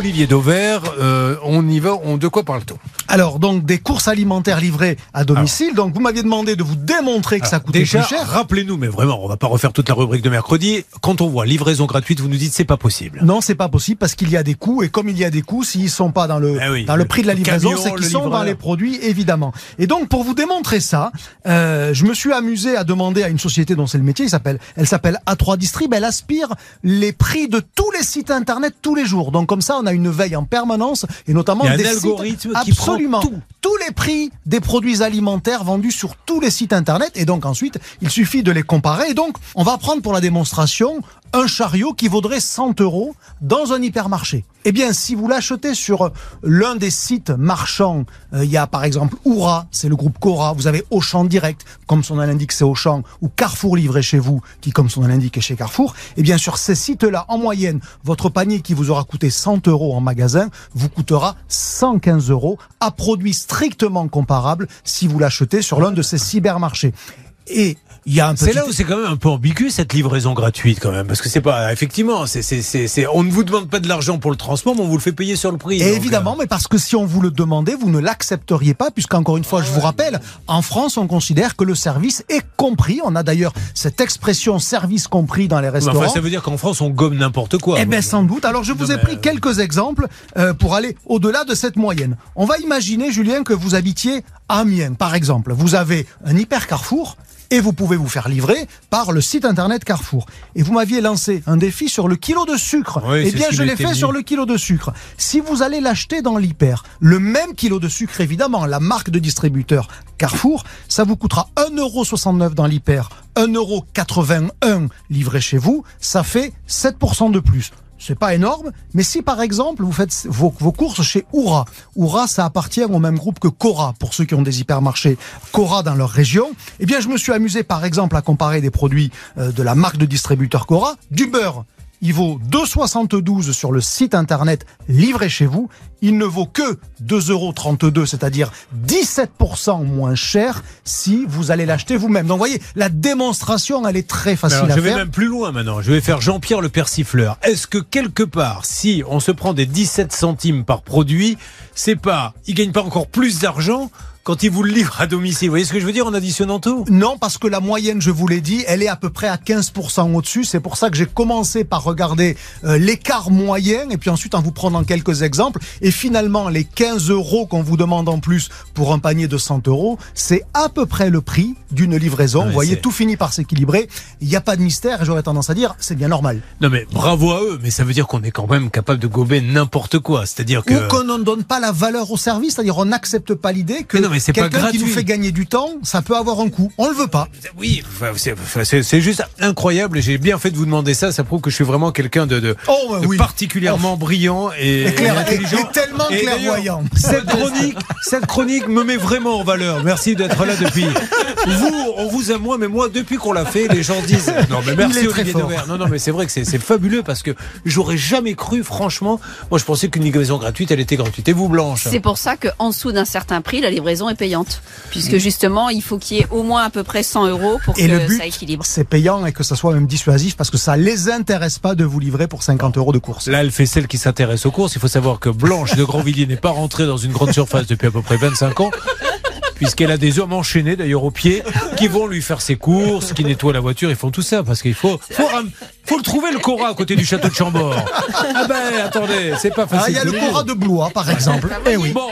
Olivier Dauvert, euh, on y va, on, de quoi parle-t-on? Alors, donc, des courses alimentaires livrées à domicile. donc, vous m'aviez demandé de vous démontrer que ça coûtait Déjà, plus cher. rappelez-nous, mais vraiment, on va pas refaire toute la rubrique de mercredi. Quand on voit livraison gratuite, vous nous dites c'est pas possible. Non, c'est pas possible parce qu'il y a des coûts et comme il y a des coûts, s'ils sont pas dans le Eh oui, dans le le prix de la livraison, c'est qu'ils sont dans les produits évidemment. Et donc pour vous démontrer ça, euh, je me suis amusé à demander à une société dont c'est le métier, il s'appelle, elle s'appelle A3 Distrib, elle aspire les prix de tous les sites internet tous les jours. Donc comme ça, on a une veille en permanence et notamment Il y a un des algorithme sites qui prend tous les prix des produits alimentaires vendus sur tous les sites internet. Et donc ensuite il suffit de les comparer. Et donc on va prendre pour la démonstration un chariot qui vaudrait 100 euros dans un hypermarché. Eh bien, si vous l'achetez sur l'un des sites marchands, euh, il y a par exemple Oura, c'est le groupe Cora, vous avez Auchan Direct, comme son nom l'indique, c'est Auchan, ou Carrefour livré chez vous, qui comme son nom l'indique est chez Carrefour. Eh bien, sur ces sites-là, en moyenne, votre panier qui vous aura coûté 100 euros en magasin vous coûtera 115 euros à produit strictement comparable si vous l'achetez sur l'un de ces cybermarchés. Et il y a un petit C'est là où c'est quand même un peu ambigu cette livraison gratuite quand même, parce que c'est pas effectivement, c'est c'est c'est c'est- on ne vous demande pas de l'argent pour le transport, mais on vous le fait payer sur le prix. Et donc, évidemment, mais parce que si on vous le demandait, vous ne l'accepteriez pas, puisqu'encore une fois, je vous rappelle, en France, on considère que le service est compris. On a d'ailleurs cette expression service compris dans les euh, restaurants. enfin, ça veut dire qu'en France on gomme n'importe quoi. Eh bien, sans doute. Alors, je vous Non, ai pris euh, quelques exemples euh, pour aller au-delà de cette moyenne. On va imaginer, Julien, que vous habitiez à Amiens, par exemple. Vous avez un hyper Carrefour et vous pouvez vous faire livrer par le site internet Carrefour. Et vous m'aviez lancé un défi sur le kilo de sucre. Oui, eh bien, je l'ai fait sur le kilo de sucre. Si vous allez l'acheter dans l'hyper, le même kilo de sucre, évidemment, la marque de distributeur Carrefour, ça vous coûtera 1,69€ dans l'hyper, 1,81€ livré chez vous, ça fait 7% de plus. C'est pas énorme, mais si par exemple vous faites vos, vos courses chez Oura, Oura ça appartient au même groupe que Cora pour ceux qui ont des hypermarchés Cora dans leur région, eh bien je me suis amusé par exemple à comparer des produits euh, de la marque de distributeur Cora, du beurre. Il vaut 2,72 sur le site internet livré chez vous. Il ne vaut que 2,32 c'est-à-dire 17% moins cher si vous allez l'acheter vous-même. Donc, vous voyez, la démonstration, elle est très facile Alors, à je vais faire. même plus loin maintenant. Je vais faire Jean-Pierre le persifleur. Est-ce que quelque part, si on se prend des 17 centimes par produit, c'est pas, il gagne pas encore plus d'argent quand il vous le livre à domicile Vous voyez ce que je veux dire en additionnant tout Non, parce que la moyenne, je vous l'ai dit, elle est à peu près à 15% au-dessus. C'est pour ça que j'ai commencé par regarder euh, l'écart moyen et puis ensuite en vous prenant quelques exemples. Et finalement, les 15 euros qu'on vous demande en plus pour un panier de 100 euros, c'est à peu près le prix d'une livraison. Ouais, vous voyez, tout finit par s'équilibrer. Il n'y a pas de mystère et j'aurais tendance à dire, c'est bien normal. Non mais bravo à eux, mais ça veut dire qu'on est quand même capable de gober n'importe quoi. C'est-à-dire que Ou qu'on ne donne pas la valeur au service, c'est-à-dire on n'accepte pas l'idée que Mais non, mais c'est pas quelqu'un qui nous gratuit. fait gagner du temps, ça peut avoir un coût. On le veut pas. oui, c'est- juste incroyable. J'ai bien fait de vous demander ça. Ça prouve que je suis vraiment quelqu'un de, de- Oh, de oui. particulièrement brillant et, Et clair- et intelligent. et- tellement clairvoyant. Cette chronique, cette chronique me met vraiment en valeur. Merci d'être là depuis. Vous, on vous aime moins, mais moi, depuis qu'on l'a fait, les gens disent. Non, mais merci Olivier. Dauvert. Non, non, mais c'est vrai que c'est c'est fabuleux parce que j'aurais jamais cru, franchement. Moi, je pensais qu'une livraison gratuite, elle était gratuite. Et vous, Blanche? C'est pour ça qu'en dessous d'un certain prix, la livraison est payante. Puisque justement, il faut qu'il y ait au moins à peu près 100 euros pour Et que le but, ça équilibre. c'est payant et que ça soit même dissuasif parce que ça les intéresse pas de vous livrer pour 50 euros de course. Là, elle fait celle qui s'intéresse aux courses. Il faut savoir que Blanche de Grandvilliers n'est pas rentrée dans une grande surface depuis à peu près 25 ans. Puisqu'elle a des hommes enchaînés d'ailleurs aux pieds qui vont lui faire ses courses, qui nettoient la voiture, ils font tout ça parce qu'il faut, faut, le trouver le Cora à côté du château de Chambord. Ah ben attendez, c'est pas Ah, facile. il y a le. Cora de Blois, par exemple. Eh oui. Bon,